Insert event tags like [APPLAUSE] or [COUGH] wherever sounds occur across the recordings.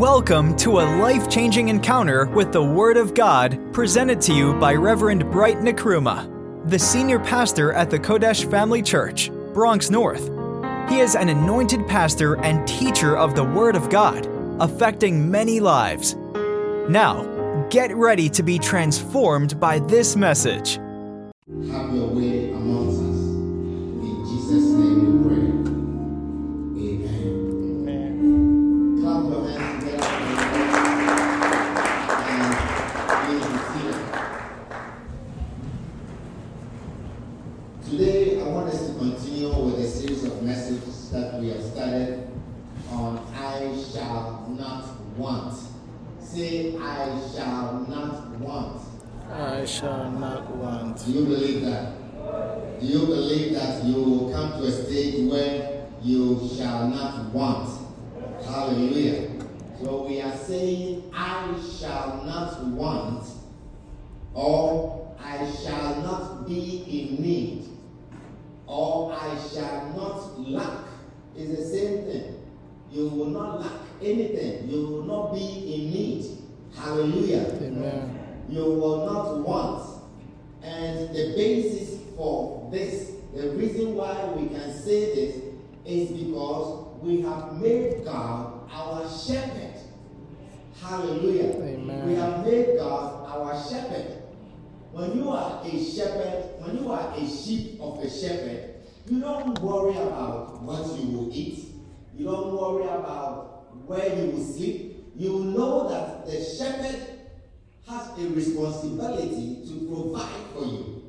Welcome to a life changing encounter with the Word of God presented to you by Reverend Bright Nkrumah, the senior pastor at the Kodesh Family Church, Bronx North. He is an anointed pastor and teacher of the Word of God, affecting many lives. Now, get ready to be transformed by this message. Have your way amongst Do you believe that? Do you believe that you will come to a stage where you shall not want? Hallelujah. So we are saying, I shall not want, or I shall not be in need, or I shall not lack. It's the same thing. You will not lack anything. You will not be in need. Hallelujah Amen. you will not want. And the basis for this, the reason why we can say this, is because we have made God our shepherd. Hallelujah. Amen. We have made God our shepherd. When you are a shepherd, when you are a sheep of a shepherd, you don't worry about what you will eat. You don't worry about where you will sleep. You know that the shepherd has a responsibility to provide for you.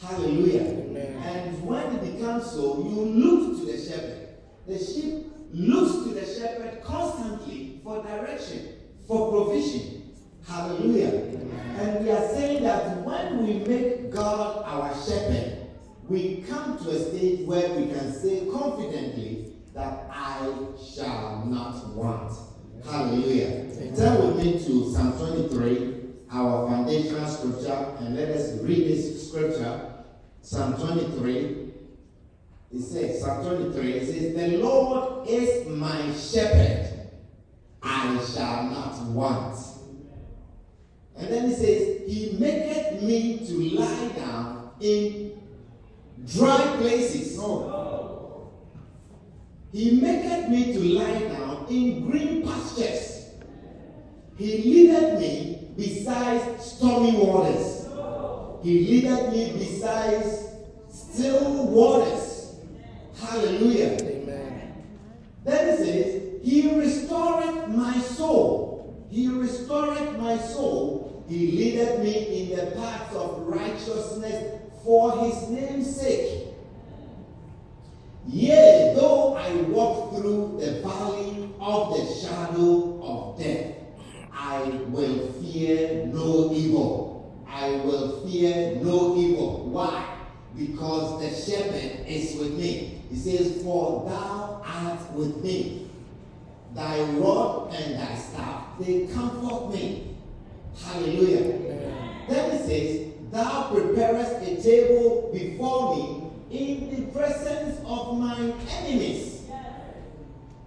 Hallelujah. Amen. And when it becomes so, you look to the shepherd. The sheep looks to the shepherd constantly for direction, for provision. Hallelujah. And we are saying that when we make God our shepherd, we come to a stage where we can say confidently that I shall not want. Hallelujah. Turn with me to Psalm 23, our foundational scripture, and let us read this scripture. Psalm 23. It says, Psalm 23, it says, The Lord is my shepherd, I shall not want. And then it says, He maketh me to lie down in dry places. No. He maketh me to lie down in green pastures. He leadeth me beside stormy waters. He leadeth me besides still waters. Hallelujah. Amen. Then it says, He restoreth my soul. He restoreth my soul. He leadeth me in the paths of righteousness for his name's sake. Yea, though I walk through the valley of the shadow of death, I will fear no evil. I will fear no evil. Why? Because the shepherd is with me. He says, For thou art with me. Thy rod and thy staff, they comfort me. Hallelujah. Then it says, Thou preparest a table before me in the presence of my enemies.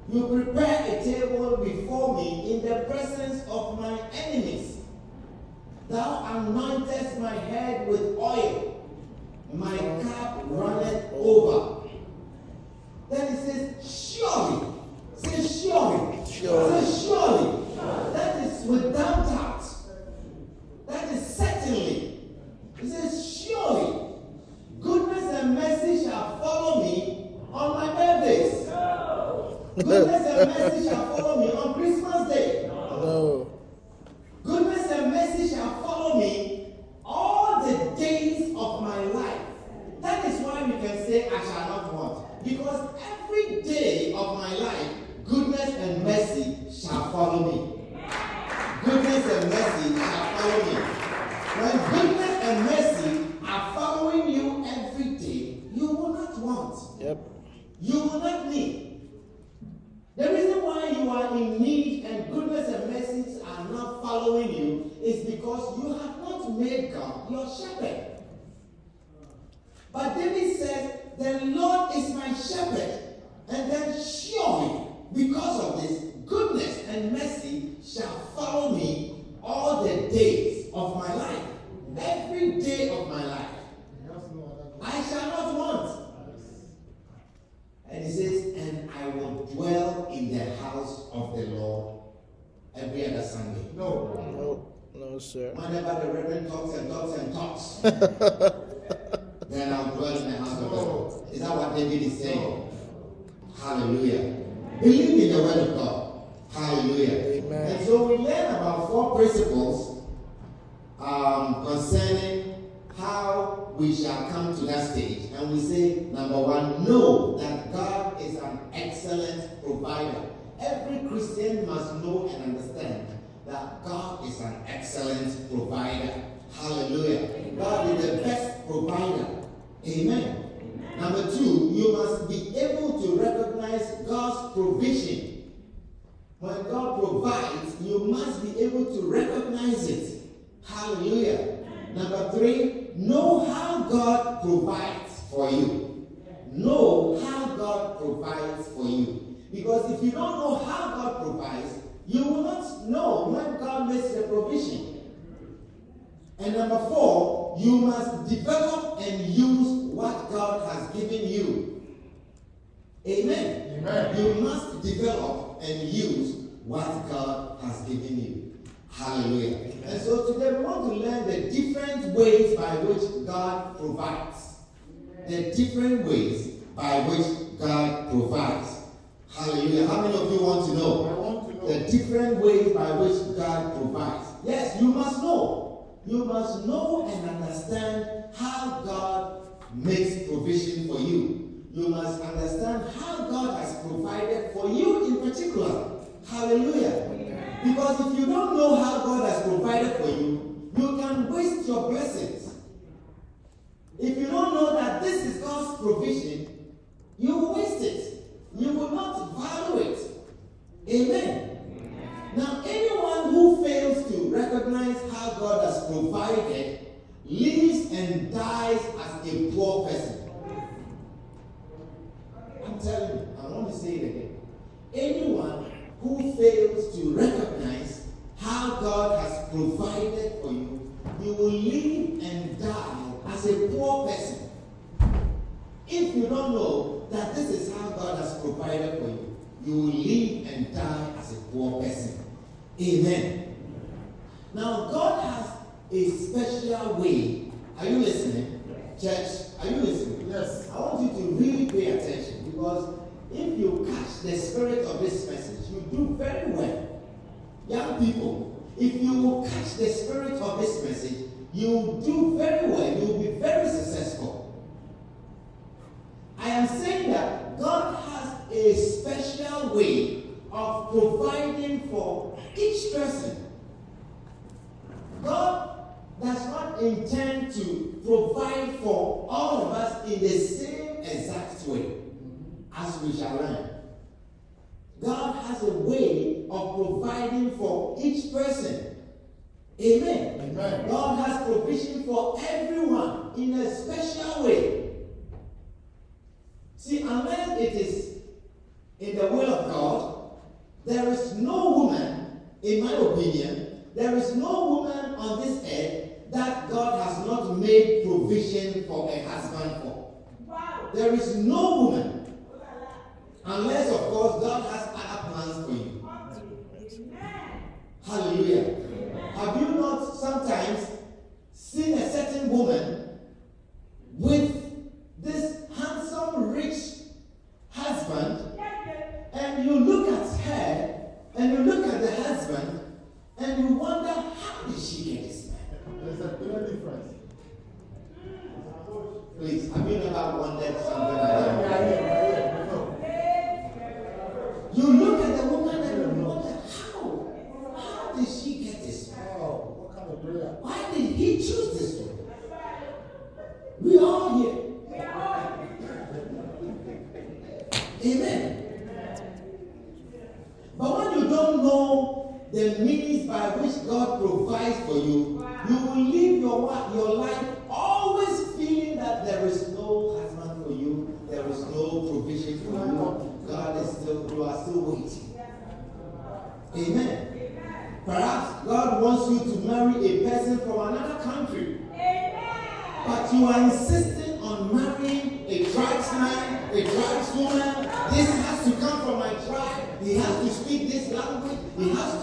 You prepare a table before me in the presence of my enemies. Thou anointest my head with oil, my cup runneth over. Then it says, Surely. Say, Surely. Surely. Say, Surely. That is without doubt. That is certainly. He says, Surely. Goodness and mercy shall follow me on my birthdays. Goodness and mercy shall follow me on Christmas Day. No. Goodness and mercy shall follow me all the days of my life. That is why we can say, I shall not want. Because every day of my life, goodness and mercy shall follow me. Goodness and mercy shall follow me. When goodness and mercy are following you every day, you will not want. Yep. You will not need. The reason why you are in need and goodness and mercies are not following you is because you have not made God your shepherd. But David says, The Lord is my shepherd. And then surely, because of this, goodness and mercy shall follow me all the days of my life. Every day of my life. I shall not want. And he says, and I will dwell in the house of the Lord every other Sunday. No. No, no sir. Whenever the Reverend talks and talks and talks, [LAUGHS] then I'll dwell in the house of the Lord. Is that what David is saying? Hallelujah. Believe in the word of God. Hallelujah. Amen. And so we learn about four principles um, concerning how we shall come to that stage. And we say, number one, know that God is an excellent provider. Every Christian must know and understand that God is an excellent provider. Hallelujah. God is the best provider. Amen. Number two, you must be able to recognize God's provision. When God provides, you must be able to recognize it. Hallelujah. Number three, know how God provides for you. Know how God provides for you. Because if you don't know how God provides, you will not know when God makes the provision. And number four, you must develop and use what God has given you. Amen. Amen. Uh, you must develop and use what God has given you. Hallelujah. And so today we want to learn the different ways by which God provides. The different ways by which God provides. Hallelujah. How many of you want to know? I want to know. The different ways by which God provides. Yes, you must know. You must know and understand how God makes provision for you. You must understand how God has provided for you in particular. Hallelujah. Because if you don't know how God has provided for you, you can waste your blessings. If you don't know that this is God's provision, you will waste it. You will not value it. Amen. Now, anyone who fails to recognize how God has provided lives and dies as a poor person. Telling you, I want to say it again. Anyone who fails to recognize how God has provided for you, you will live and die as a poor person. If you don't know that this is how God has provided for you, you will live and die as a poor person. Amen. Now, God has a special way. Are you listening? Church, are you listening? Yes. I want you to really pay attention because if you catch the spirit of this message, you do very well. Young people, if you catch the spirit of this message, you do very well. You will be very successful. I am saying that God has a special way of providing for each person. God does not intend to provide for all of us in the same exact way as we shall learn. God has a way of providing for each person. Amen. Amen. God has provision for everyone in a special way. See, unless it is in the will of God, there is no woman, in my opinion, there is no woman on this earth that God has not made provision for a husband for. Wow. There is no woman, unless, of course, God has other plans for you. Hallelujah. Have you not sometimes seen a certain woman with this handsome, rich husband, and you look at her and you look at the husband and you wonder how did she get this man? There's a clear difference. Please, have you never wondered something like that? You look at the woman and you wonder how? How did she get this? Oh, what kind of prayer? Why did he choose this one? We are all here. Amen. But when you don't know the means by which God provides for you, you will live your, your life marry a person from another country. Amen. But you are insisting on marrying a tribesman, a tribeswoman. This has to come from my tribe. He has to speak this language. He has to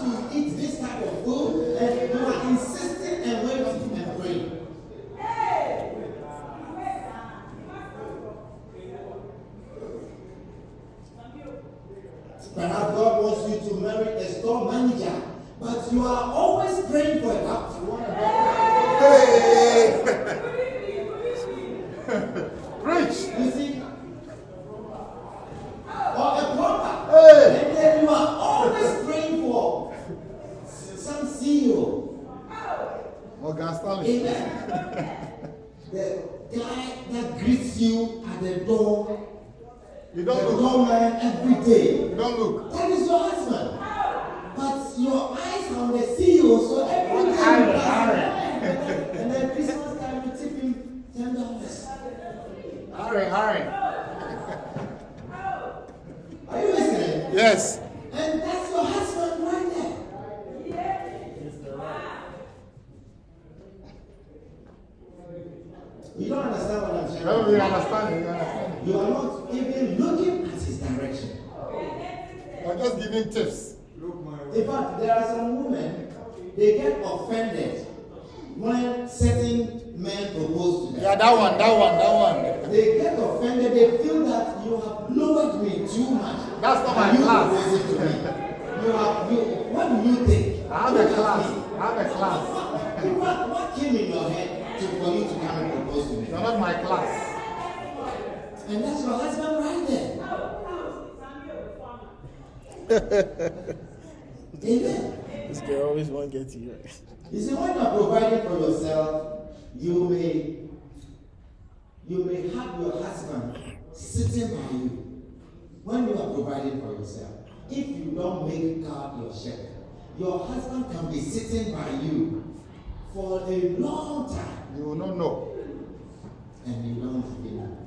You don't understand what I'm saying. No, we understand. We understand. You are not even looking at his direction. I'm just giving tips. In fact, there are some women, they get offended when certain men propose to them. Yeah, that one, that one, that one. They get offended, they feel that you have lowered me too much. That's not my And you class. proposing to me. You have, you, what do you think? I have a class. me. I have a class. What, what, what came in your head to, for you to come and propose to me? You're not my class. And that's your husband right there. [LAUGHS] Amen. This girl always want to get to you. You see, when you're providing for yourself, you may you may have your husband sitting by you when you are providing for yourself. If you don't make God your shepherd, your husband can be sitting by you for a long time You will not know. and you don't know.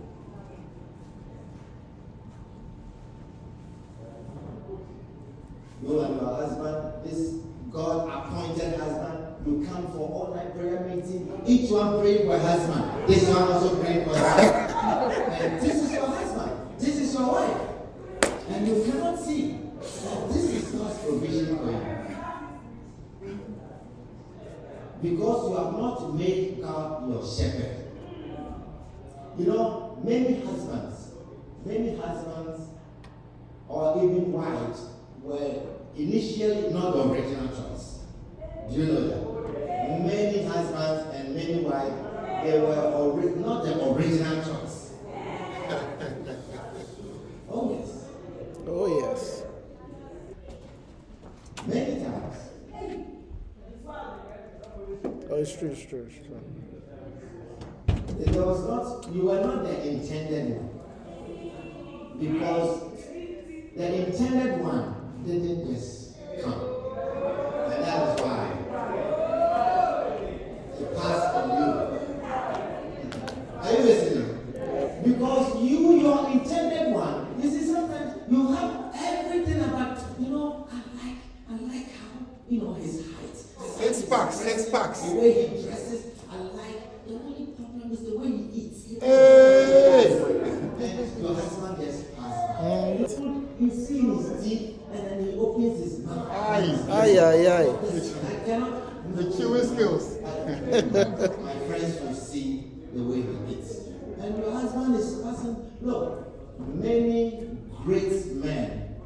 You and your husband, this God appointed husband, you come for all night prayer meeting. Each one praying for husband. This one also praying for wife. and this is your husband. This is your wife. And you cannot see that this is God's provision for you. Because you have not made God your shepherd. You know, many husbands, many husbands, or even wives, were initially not the original choice. Do you know that? Many husbands and many wives, they were not the original choice. oh, yes. Oh, yes. Many times. Oh, it's true, it's true, it's true. It was not, you were not the intended one. Because the intended one didn't just come. And that is why it passed on you. Are you listening? Because you, your intended one, you see, sometimes you have everything about, you know, I like, I like how, you know, his height. I like Six his packs, dress, six packs. The way he dresses, I like. The only problem is the way he eats. He Hey! and your husband just passed by. You see his teeth, and then he opens his mouth. Aye. Aye, aye, aye. I cannot. The chewing skills. My friends will see the way he eats. And your husband is passing. Look, many great men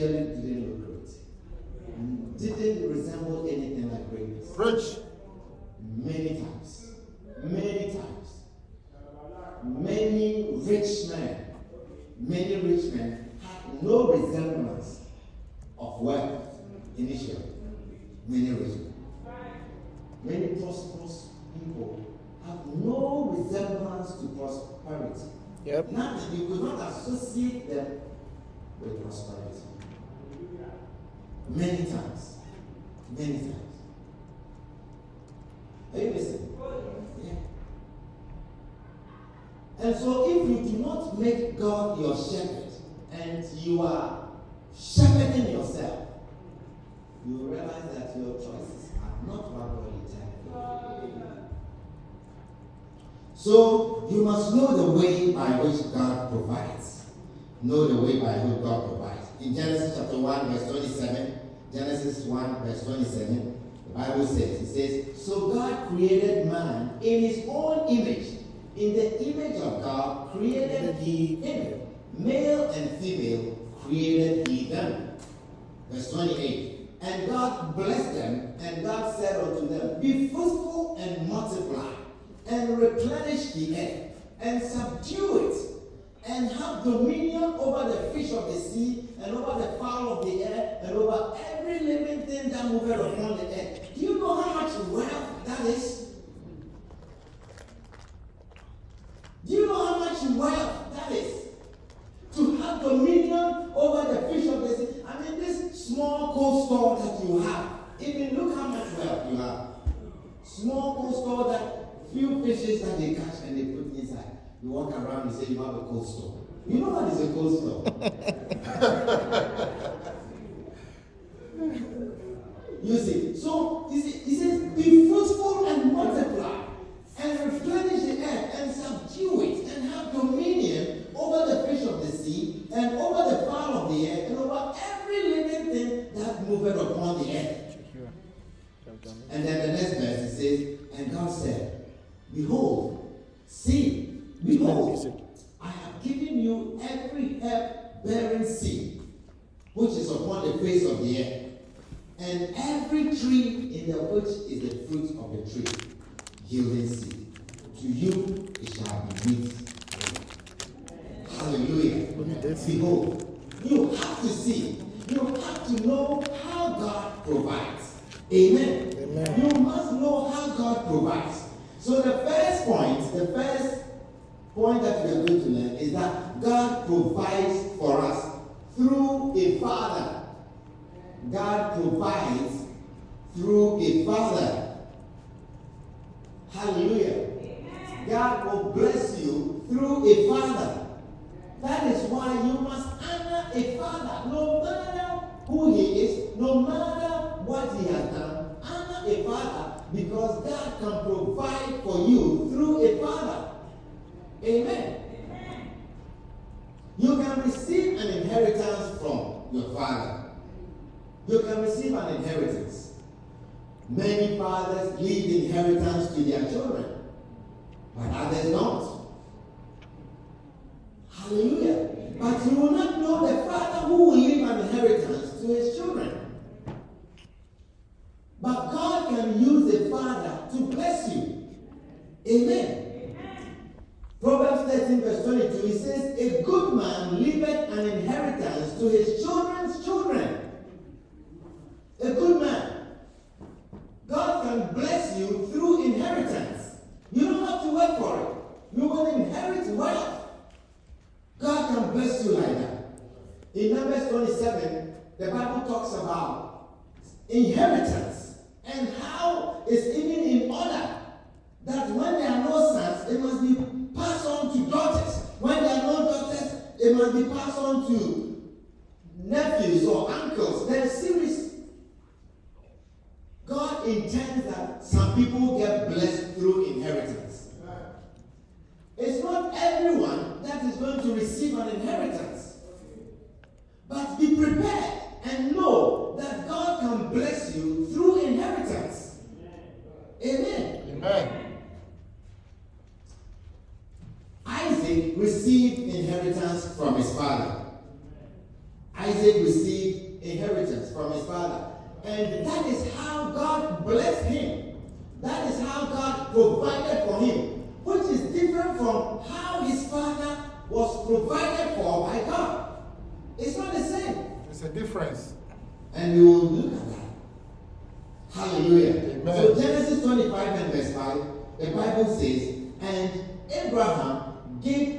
initially didn't look great, didn't resemble anything like greatness. Preach. Many times. Many times. Many rich men, many rich men had no resemblance of wealth initially. Many rich men. Many prosperous people have no resemblance to prosperity. Yep. Nothing. You could not associate them with prosperity. Many times. Many times. Are you listening? Yeah. And so if you do not make God your shepherd and you are shepherding yourself, you realize that your choices are not for you. So you must know the way by which God provides. Know the way by which God provides. In Genesis chapter 1, verse 27, Genesis 1, verse 27, the Bible says, it says, So God created man in his own image. In the image of God created he him. Male and female created he them. Verse 28. And God blessed them, and God said unto them, Be fruitful and multiply, and replenish the earth, and subdue it, and have dominion over the fish of the sea, and over the fowl of the air, and over every living thing that moves upon the earth. Do you know how much wealth that is? Do you know how much wealth that is? To have dominion over the fish of the sea. I mean, this small cold store that you have, even look how much wealth you have. Small cold store that few fishes that they catch and they put inside. You walk around and say you have a cold store. You know what is a cold store? [LAUGHS] You see, so he says, Be fruitful and multiply, and replenish the earth, and subdue it, and have dominion over the fish of the sea, and over the fowl of the air, and over every living thing that moveth upon the earth. And then the next verse it says, And God said, Behold, see, behold, I have given you every herb bearing seed, which is upon the face of the earth and every tree in the which is the fruit of the tree, yielding seed. To you it shall be meat. Hallelujah. Behold, you have to see, you have to know how God provides. Amen. Amen. You must know how God provides. So the first point, the first point that we are going to learn is that God provides for us through a father God provides through a father. Hallelujah. God will bless you through a father. That is why you must honor a father, no matter who he is, no matter what he has done. Honor a father because God can provide for you through a father. Amen. Amen. You can receive an inheritance from your father you can receive an inheritance. Many fathers leave inheritance to their children, but others don't. Hallelujah. But you will not know the father who will leave an inheritance to his children. But God can use the father to bless you. Amen. Proverbs 13, 22, he says, A good man leaveth an inheritance to his children's children. A good man. God can bless you through inheritance. You don't have to work for it. You will inherit wealth. God can bless you like that. In Numbers 27, the Bible talks about inheritance and how it's even in order that when there are no sons, it must be passed on to daughters. When there are no daughters, it must be passed on to nephews or uncles. There's series God intends that some people get blessed through inheritance. It's not everyone that is going to receive an inheritance. But be prepared and know that God can bless you through inheritance. Amen. Amen. Isaac received inheritance from his father. Isaac received inheritance from his father. And that is how God blessed him. That is how God provided for him, which is different from how his father was provided for by God. It's not the same. It's a difference. And we will look at that. Hallelujah. Amen. So Genesis 25 and verse 5, the Bible says, And Abraham 一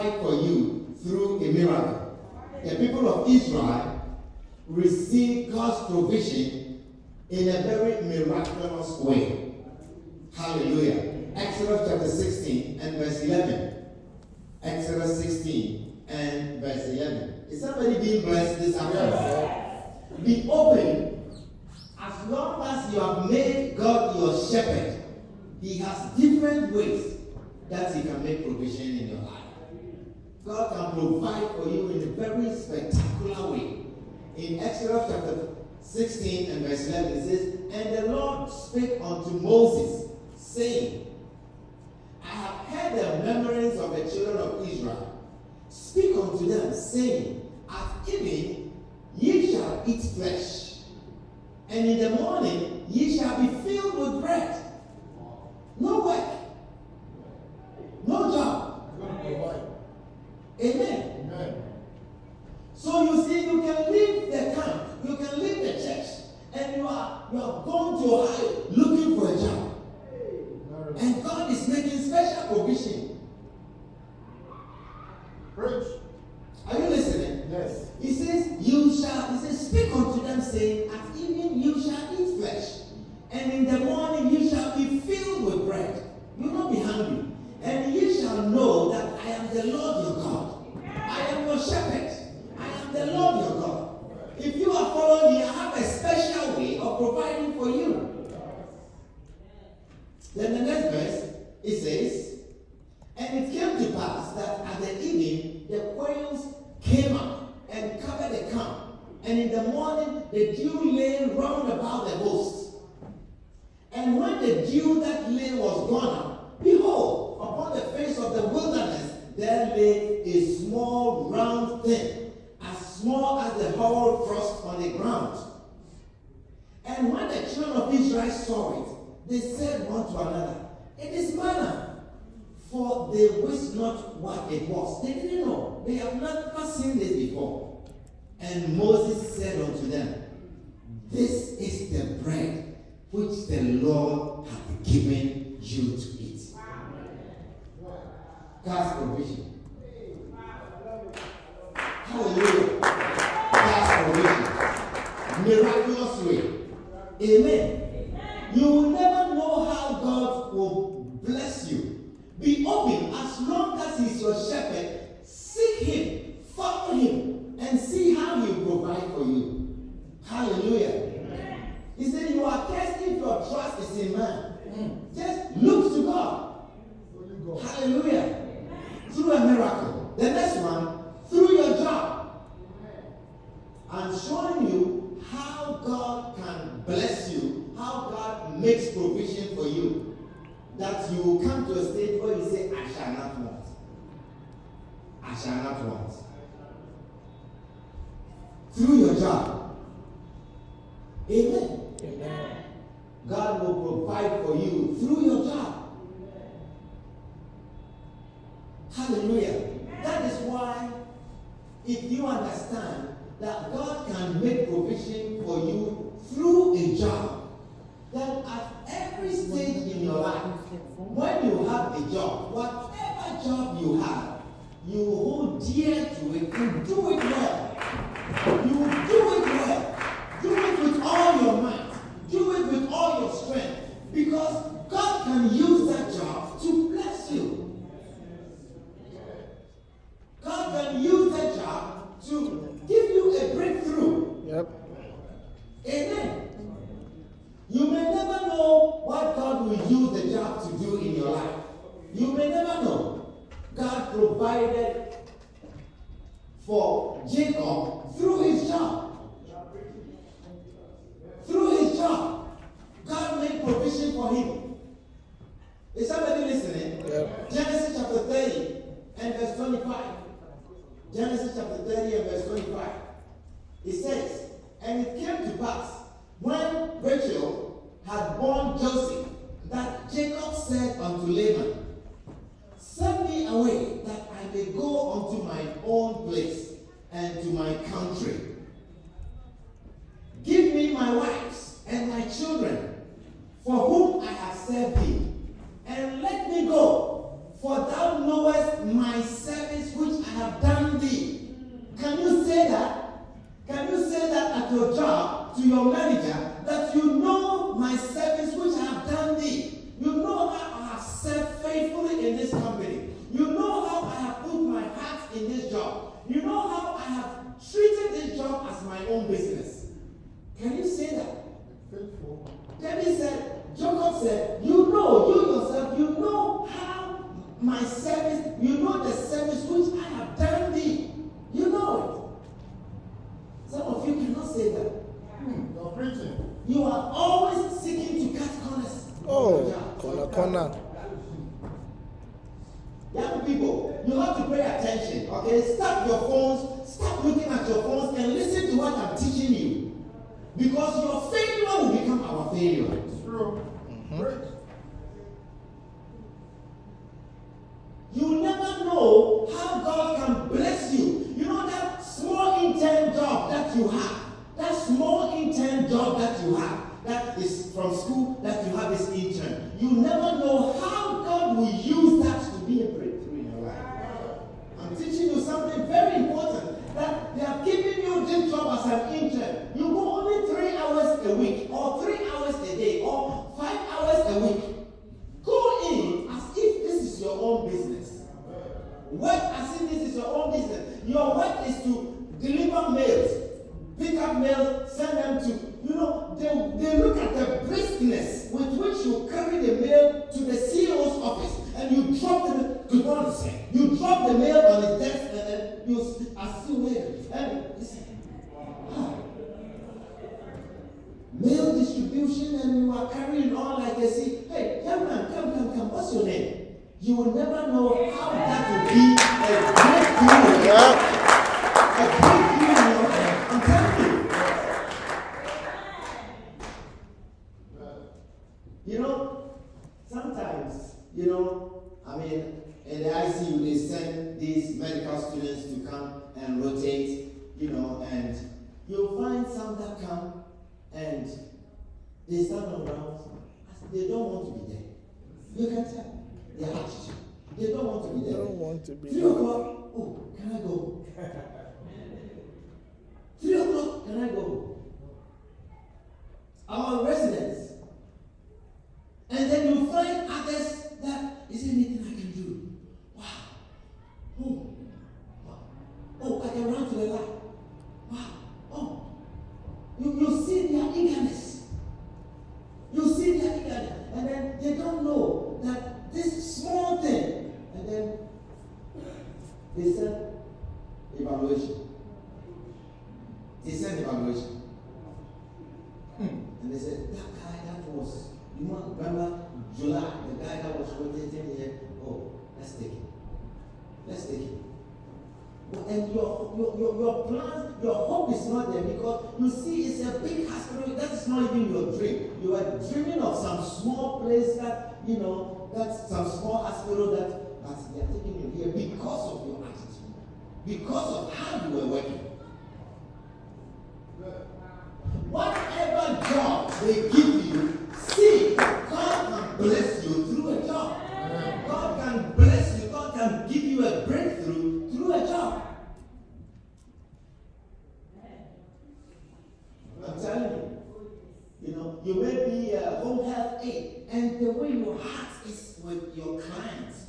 provide for you through a miracle. The people of Israel received God's provision in a very miraculous way. Hallelujah. Exodus chapter 16 and verse 11. Exodus 16 and verse 11. Is somebody being blessed this afternoon? Be open as long as you have made God your shepherd. He has different ways that He can make provision in your life. God can provide for you in a very spectacular way. In Exodus chapter 16 and verse 11, it says, And the Lord spake unto Moses, saying, I have heard the murmurings of the children of Israel. Speak unto them, saying, At evening ye shall eat flesh, and in the morning ye shall be filled with bread. No work, no job. Amen. Amen. So you see, you can leave the camp, you can leave the church, and you are you are going to Ohio looking for a job. And God is making special provision. Preach. Are you listening? Yes. He says, You shall, he says, speak unto them, saying, At evening you shall eat flesh, and in the morning you shall be filled with bread. You will not be hungry. And ye shall know that I am the Lord your God. I am your shepherd. I am the Lord your God. If you are following me, I have a special way of providing for you. Then the next verse, it says, And it came to pass that at the evening the quails came up and covered the camp, and in the morning the dew lay round about the host. And when the dew that lay was gone up, behold, upon the face of the wilderness there lay a small round thing, as small as the hoar frost on the ground. And when the children of Israel saw it, they said one to another, It is manna. For they wist not what it was. They didn't know. They have never seen this before. And Moses said unto them, This is the bread which the Lord hath given you to eat. God's provision. Hallelujah. God's provision. Miraculous way. Amen. You will never know how God will bless you. Be open as long as He's your shepherd. Seek Him, follow Him, and see how He'll provide for you. Hallelujah. He said, You are testing if your trust is in man. Just look to God. Hallelujah. Through a miracle. The next one, through your job. I'm showing you how God can bless you, how God makes provision for you. That you will come to a stage where you say, I shall not want. I shall not want. Through your job. Amen. Amen. God will provide for you through your job. Hallelujah. That is why, if you understand that God can make provision for you through a job, then at every stage in your life, when you have a job, whatever job you have, you hold dear to it and do it well. You do it well. Do it with all your might. Do it with all your strength. Because God can use that job to bless you. God can use that job to give you a breakthrough. Yep. Amen. You may never know what God will use the job to do in your life. You may never know. God provided for Jacob through his job. Through his job. God made provision for him. Is somebody listening? Yep. Genesis chapter 30 and verse 25. Genesis chapter 30 and verse 25. It says, And it came to pass when Rachel had born Joseph that Jacob said unto Laban, Send me away that I may go unto my own place and to my country. Give me my wives and my children, for whom I have served thee, and let me go, for thou knowest my service which I have done thee. Can you say that? Can you say that at your job to your manager that you know my service which I have done thee? You know how I have served faithfully in this company. You know how I have put my heart in this job. You know how I have treated this job as my own business. Can you say that? Faithful. David said, Jacob said, You know, you yourself, you know how my service, you know the service which I have done thee. You know it. Some of you cannot say that. Hmm, You're preaching. You are always seeking to cut corners. Oh, Yeah. corner, corner. Young people, you have to pay attention, okay? Stop your phones, stop looking at your phones and listen to what I'm teaching you. Because your failure will become our failure. It's true. Preach. You never know how God can bless you. You know that small intern job that you have, that small intern job that you have, that is from school that you have this intern. You never know how God will use that to be a breakthrough in your life. I'm teaching you something very important that they have given you this job as an intern. You go only three hours a week, or three hours a day, or five hours a week. Go in as if this is your own business. Work as if this is your own business. Your work is to deliver mails, pick up mails, send them to, you know, they, they look at the briskness with which you carry the mail to the CEO's office and you drop the, morning, sir. You drop the mail on his desk and then you are still waiting. And listen, mail distribution and you are carrying on like they say, hey, young man, come, come, come, what's your name? You will never know how that come and they stand on around. They don't want to be there. You can tell their attitude. They don't want to be there. don't want to be Three there. o'clock. Oh, can I go? Three o'clock. Can I go? Our residents. And then you find others that is there anything I can do? Wow. Oh. Wow. Oh, I can run to the light. You, see their eagerness. You see their eagerness. And then they don't know that this small thing, and then they send evaluation. They send evaluation. Hmm. And they said, that guy that was, you remember July, the guy that was rotating here, oh, let's take him. Let's take him. And your, your, your, your plans, your hope is not there because you see it's a big hospital. That's not even your dream. You are dreaming of some small place that, you know, that's some small hospital that, but they are taking you here because of your attitude, because of how you were working. Whatever job they give you, see, God can bless you through a job. God can bless you, God can give you a breakthrough through a job. I'm telling you. You know, you may be a home health aide, and the way your heart is with your clients,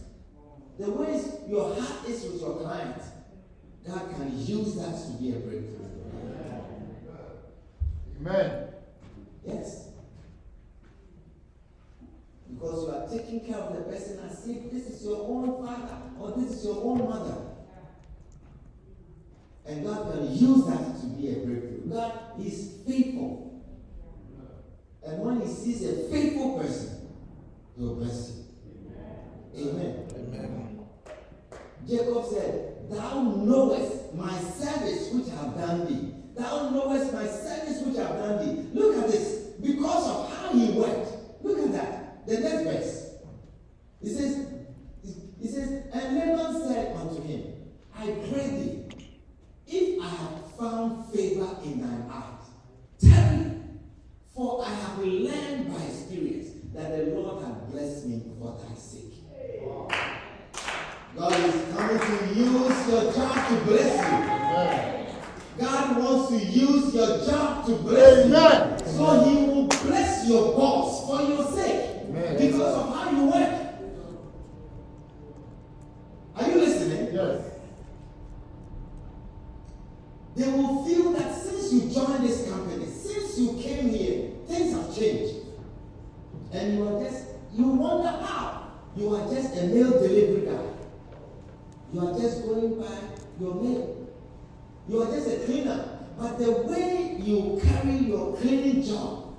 the way your heart is with your client, God can use that to be a breakthrough. Amen. Yes. Because you are taking care of the person as if this is your own father or this is your own mother. And God can use that to be a breakthrough. God is faithful. And when He sees a faithful person, He will bless you. Amen. Amen. Jacob said, Thou knowest my service which I have done thee. Thou knowest my service which I have done thee. Look at this. Because of how he worked. Look at that. The next verse. He says, he says, and Laban said unto him, I pray thee, if I have found favor in thine eyes, tell me, for I have learned by experience that the Lord hath blessed me for thy sake. Your job to bless Amen. you. So he will bless your boss for your sake. Amen. Because of how you work. Are you listening? Yes. They will feel that since you joined this company, since you came here, things have changed. And you are just, you wonder how. You are just a mail delivery guy. You are just going by your mail. You are just a cleaner. But the way you carry your cleaning job,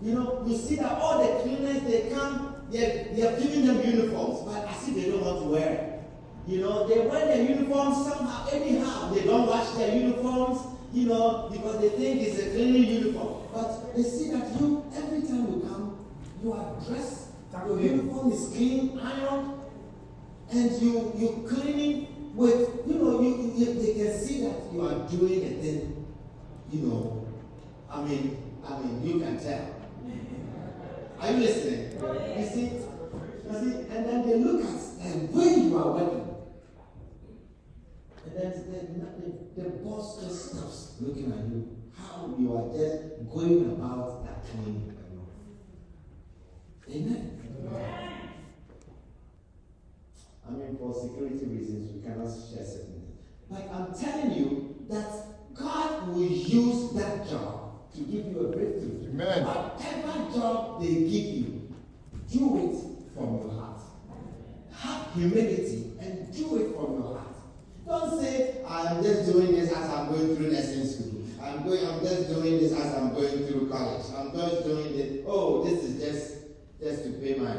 you know, you see that all the cleaners, they come, they're, they're giving them uniforms, but I see they don't want to wear it. You know, they wear their uniforms somehow, anyhow. They don't wash their uniforms, you know, because they think it's a cleaning uniform. But they see that you, every time you come, you are dressed, your uniform is clean, ironed, and you you cleaning with, you know, you, you they can see that you are doing a thing, you know. I mean, I mean, you can tell. Are you listening? You see, you see, and then they look at the way you are working. And then the, the, the boss just stops looking at you. How you are just going about that cleaning. Amen. I mean, for security reasons, we cannot share certain things. But I'm telling you that God will use that job to give you a breakthrough. Amen. Whatever job they give you, do it from your heart. Have humility and do it from your heart. Don't say, I'm just doing this as I'm going through nursing school. I'm going, I'm just doing this as I'm going through college. I'm just doing this. Oh, this is just just to pay my.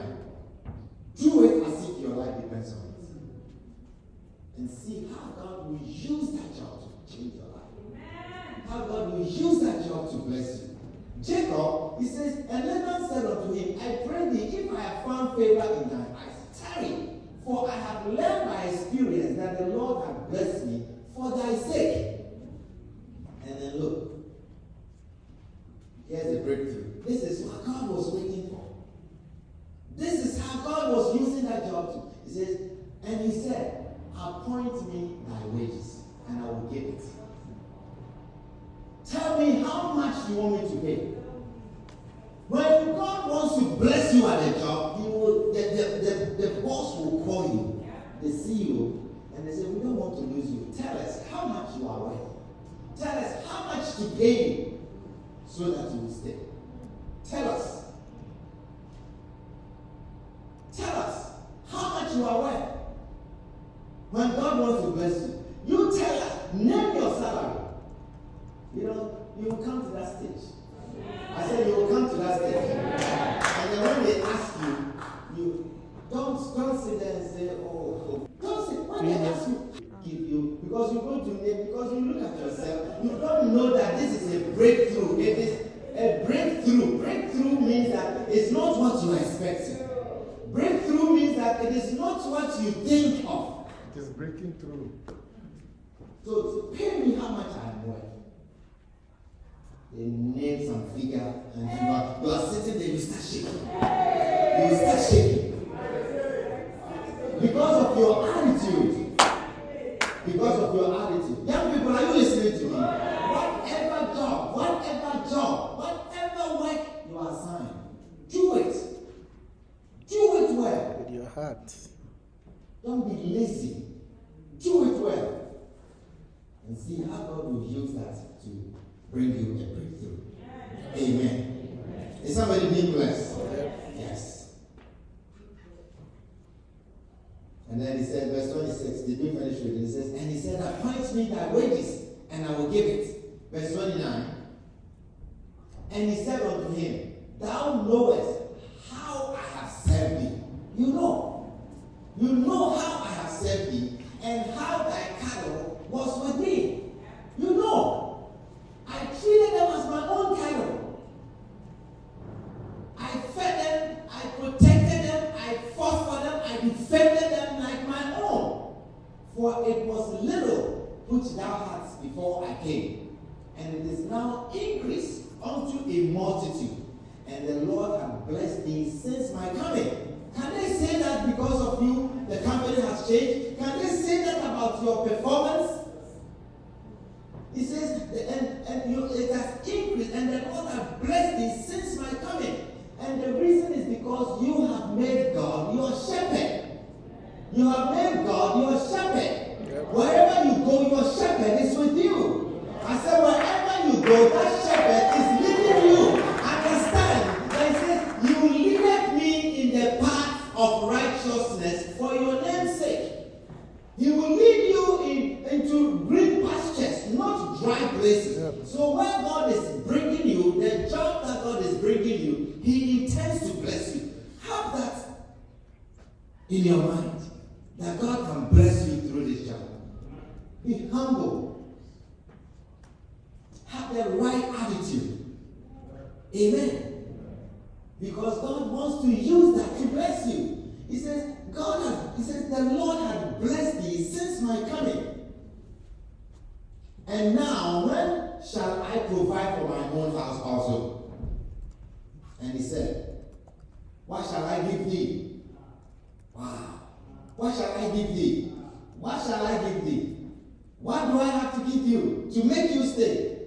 Do it as if your life depends on it. And see how God will use that job to change your life. How God will use that job to bless you. Jacob, he says, and Laban said unto him, I pray thee, if I have found favor in thine eyes, tarry, for I have learned by experience that the Lord hath blessed me for thy sake. And then look, here's the breakthrough. This is what God was waiting for. This is how God was using that job to. He says, and he said, appoint me thy wages, and I will give it. Tell me how much you want me to pay. When God wants to bless you at a job, he will, the, the, the, the boss will call you, the CEO, and they say, We don't want to lose you. Tell us how much you are worth. Tell us how much to pay you so that you will stay. Tell us. Tell us how much you are worth. When God wants to bless you, you tell us, name your salary. You know, you will come to that stage. I said you will come to that stage. And then when they ask you, you don't don't sit there and say, oh, oh. don't sit when they ask you, give you because you're going to name because you look at yourself, you don't know that this is a breakthrough. It is a breakthrough. Breakthrough means that it's not what you are expecting. Breakthrough means that it is not what you think of. It is breaking through. So pay me how much I am worth. They name some figure and you are, you are sitting there, you start shaking. You start shaking. Because of your attitude. Because of your attitude. Young people, are you listening to me? Whatever job, whatever job, whatever work you are assigned, do it. Do it well. With your heart. Don't be lazy. Do it well. And see how God will use that to bring you a breakthrough. Amen. Is somebody being blessed? Yes. And then he said, verse 26, did we finish reading? He says, And he said, Appoint me thy wages, and I will give it. Verse 29. And he said unto him, Thou knowest how I have served thee. You know. You know how I have served thee, and how thy cattle was with me. You know, I treated them as my own cattle. I fed them, I protected them, I fought for them, I defended them like my own. For it was little which thou hadst before I came, and it is now increased unto a multitude. And the Lord hath blessed thee since my coming. Can they say that because of you, the company has changed? Can they say that about your performance? He says, and, and you, it has increased, and the Lord has blessed thee since my coming. And the reason is because you have made God your shepherd. You have made God your shepherd. Wherever you go, your shepherd is with you. I said, wherever you go, that shepherd is leading you. Understand? That he says, you leaded me in the path of righteousness for your name's sake. He will lead you in, into green pastures, not dry places. So where God is bringing you, the job that God is bringing you, He intends to bless you. Have that in your mind that God can bless you through this job. Be humble. Have the right attitude. Amen. Because God wants to use that to bless you. He says, God has, he says, the Lord has blessed thee since my coming. And now, when shall I provide for my own house also? And he said, What shall I give thee? Wow. What shall I give thee? What shall I give thee? What do I have to give you to make you stay?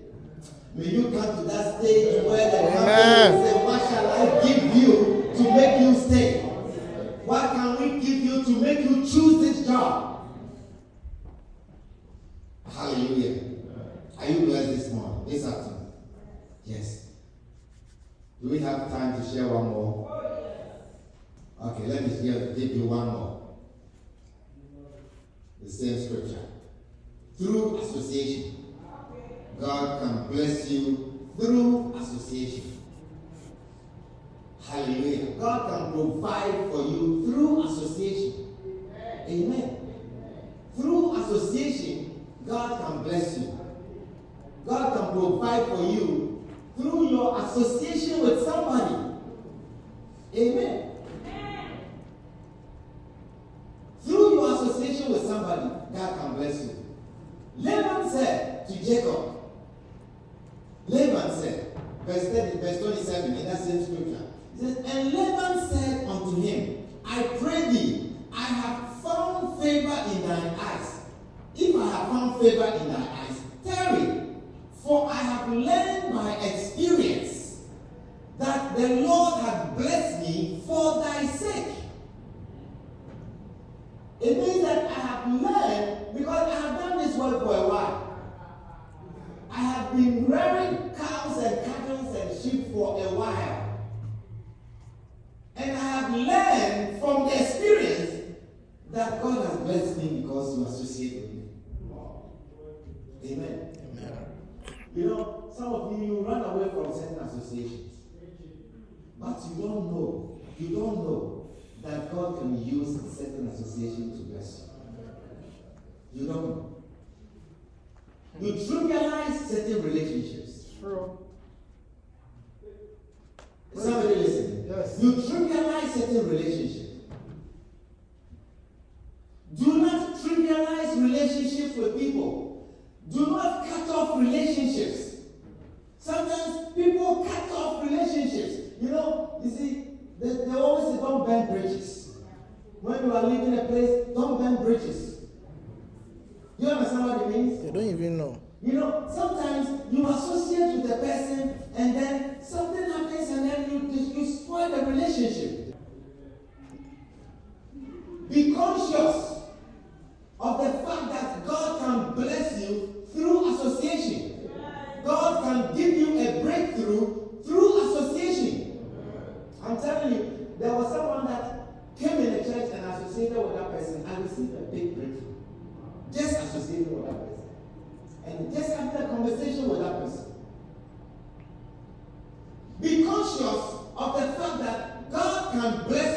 May you come to that stage where the company will say, What shall I give you to make you stay? What can we give you to make you choose this job? Hallelujah. Are you blessed this morning? This afternoon? Yes. Do we have time to share one more? Give you one more. The same scripture. Through association, God can bless you through association. Hallelujah. God can provide for you through association. Amen. Through association, God can bless you. God can provide for you through your association with somebody. Amen. Through your association with somebody, God can bless you. Laban said to Jacob, Laban said, verse, 30, verse 27 in that same scripture, he says, And Laban said unto him, I pray thee, I have found favor in thine eyes. If I have found favor in thy eyes, tarry, for I have learned by experience that the Lord hath blessed me for thy sake. It means that I have learned because I have done this work for a while. I have been rearing cows and cattle and sheep for a while. And I have learned from the experience that God has blessed me because you associate with me. Amen. You know, some of you, you run away from certain associations. But you don't know, you don't know that God can use a certain association to bless you. You don't know. You trivialize certain relationships. True. Somebody listen. Yes. You trivialize certain relationships. Do not trivialize relationships with people. Do not cut off relationships. Sometimes people cut off relationships. You know, you see, they, they always say don't burn bridges. When you are leaving a place, don't burn bridges. You understand what it means? They don't even know. You know, sometimes you associate with a person and then something happens and then you, you, you spoil the relationship. Be conscious of the fact that God can bless you through association. God can give you a breakthrough through association. I'm telling you, there was someone that came in the church and associated with that person. and received a big breakthrough. Just associating with that person. And just having a conversation with that person. Be conscious of the fact that God can bless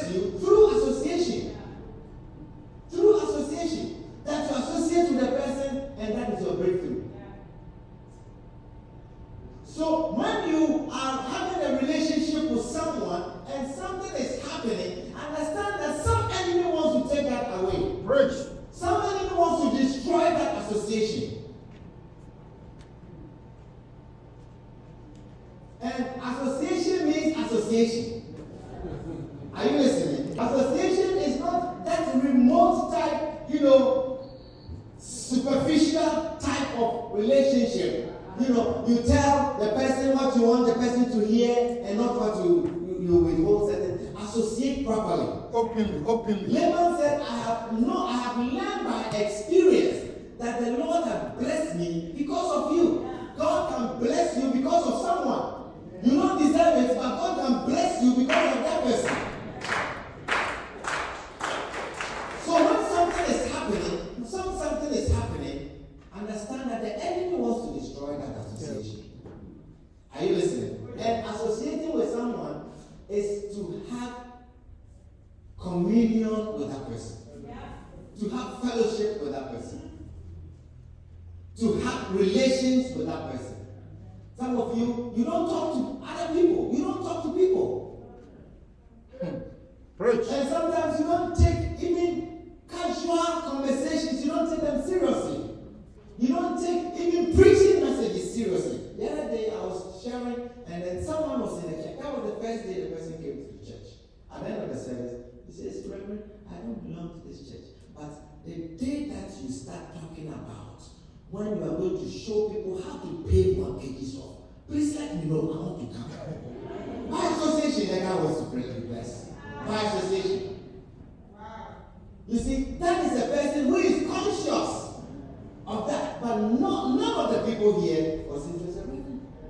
day I was sharing, and then someone was in the church. That was the first day the person came to the church. At the end of the service, he says, Reverend, I don't belong to this church. But the day that you start talking about when you are going to show people how to pay mortgages off, please let me know. I want to come. By association, the guy wants to pray you bless. By association. You see, that is a person who is conscious of that. But not, none of the people here was interested.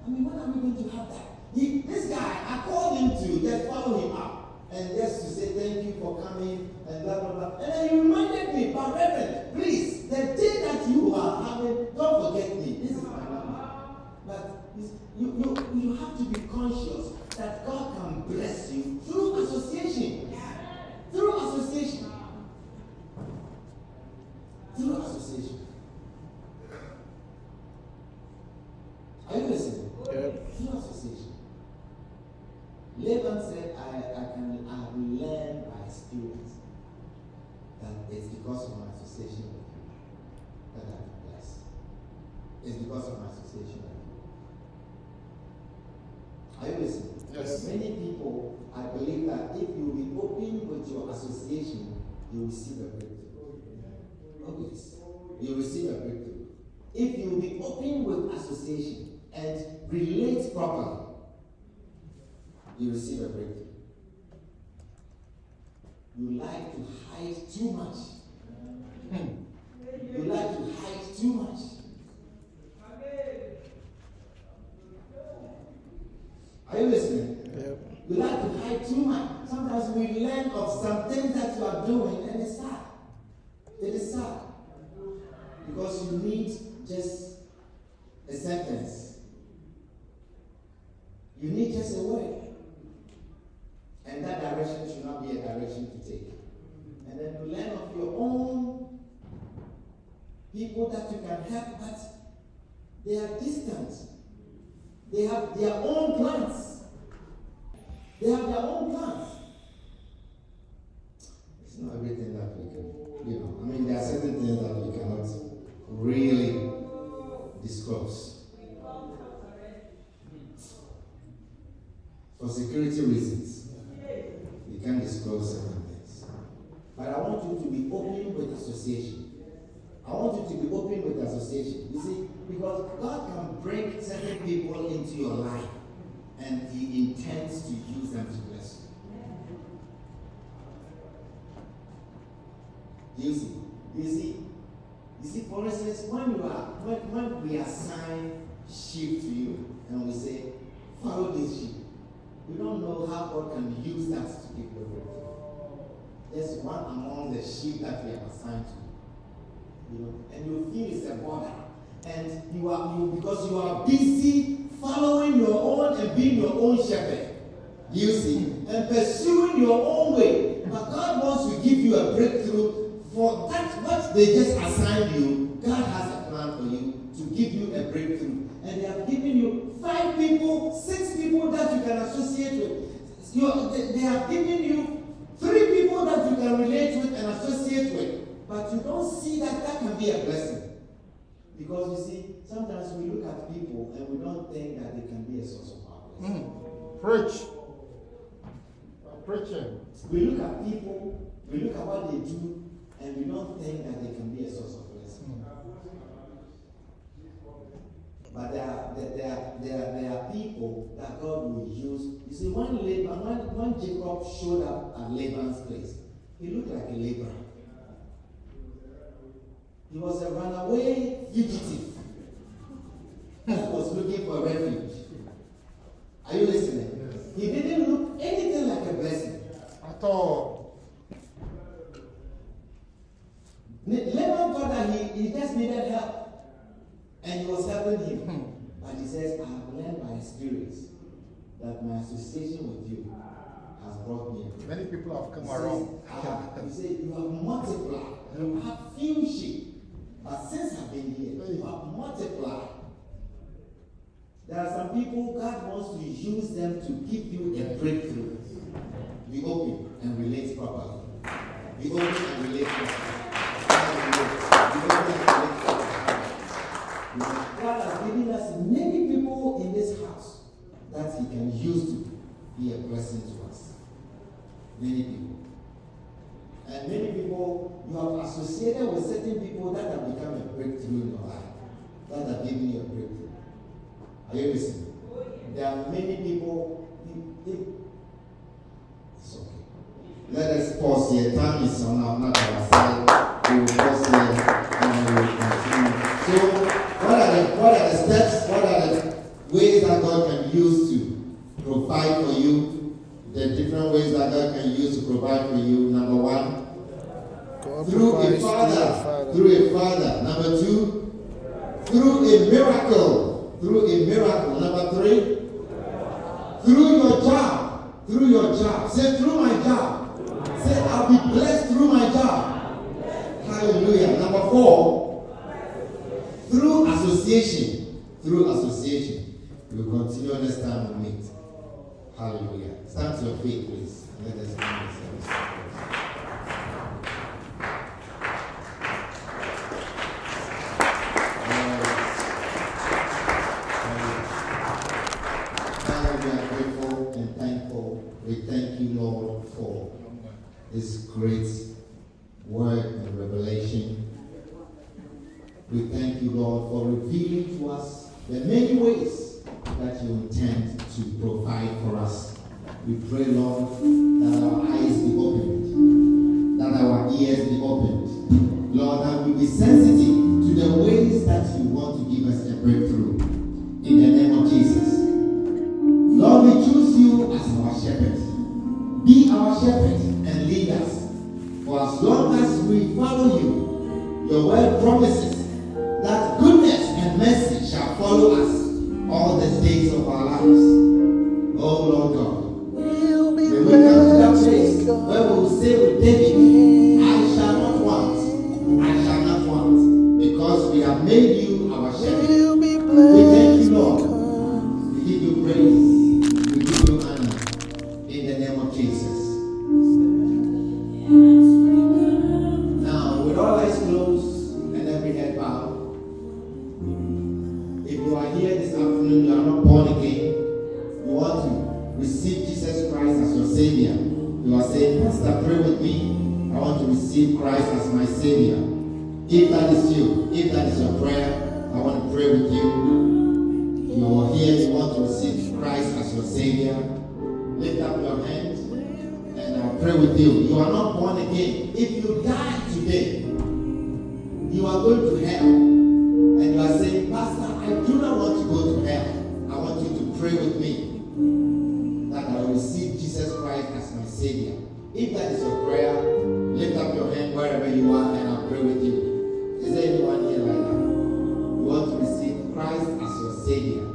I mean, when are we going to have that? He, this guy, I called him to just follow him up and just to say thank you for coming and blah blah blah. And then he reminded me, but Reverend, please, the day that you are having, don't forget me. This is my number. But you, you, you have to be conscious that God can bless you through association. Through association. Through association. Are you listening? Association. Laban said, I, I can I have learned by experience that it's because of my association with you that I'm blessed. It's because of my association with you. Are you listening? Yes. Many people, I believe that if you will be open with your association, you will receive a breakthrough. Oh, yes. You will receive a breakthrough. If you will be open with association and relate properly, you receive a breakthrough. You like to hide too much. Hmm. You like to hide too much. Are you listening? Yep. You like to hide too much. Sometimes we learn of some things that you are doing and it's sad. It is sad. Because you need just a sentence. You need just a word. And that direction should not be a direction to take. And then you learn of your own people that you can help, but they are distant. They have their own plans. They have their own plans. It's not everything that we can, you know. I mean, there are certain things that we cannot really disclose. For security reasons, we can't disclose certain things. But I want you to be open with association. I want you to be open with association. You see, because God can bring certain people into your life and He intends to use them to bless you. You see, you see, you see, for instance, when you are when, when we assign sheep to you and we say, follow this sheep, we don't know how God can use that to give you breakthrough. Just one among the sheep that we have assigned to you. Know, and you feel it's a border. And you are you because you are busy following your own and being your own shepherd. You see, and pursuing your own way. But God wants to give you a breakthrough for that what they just assigned you. God has a plan for you to give you a breakthrough. And they have given you five people, six people that you can associate with. You, they, they have given you three people that you can relate with and associate with. But you don't see that that can be a blessing. Because you see, sometimes we look at people and we don't think that they can be a source of our blessing. Mm. Preach. Preaching. We look at people, we look at what they do, and we don't think that they can be a source of But there are, there, are, there, are, there are people that God will use. You see, when, Laban, when, when Jacob showed up at Laban's place, he looked like a laborer. He was a runaway fugitive [LAUGHS] that was looking for refuge. Are you listening? Yes. He didn't look anything like a blessing at all. Laban thought that he, he just needed help. And he was helping him. But he says, I have learned by experience that my association with you has brought me. Many people have come he around. Says, he say, You have multiplied. You have few sheep. But since I've been here, you have multiplied. There are some people God wants to use them to give you a breakthrough. We thank you, Lord, for revealing to us the many ways that you intend to provide for us. We pray, Lord, that our eyes be opened, that our ears be opened. Lord, that we be sensitive to the ways that you want to give us a breakthrough. In the name of Jesus. Lord, we choose you as our shepherd. Savior. If that is your prayer, lift up your hand wherever you are and I'll pray with you. Is there anyone here right now? You want to receive Christ as your Savior?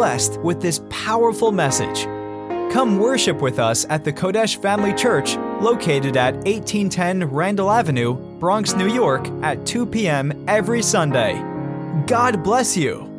Blessed with this powerful message. Come worship with us at the Kodesh Family Church, located at 1810 Randall Avenue, Bronx, New York, at 2 p.m. every Sunday. God bless you.